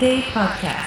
Day Podcast.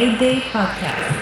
Listening to 8 Day Podcast.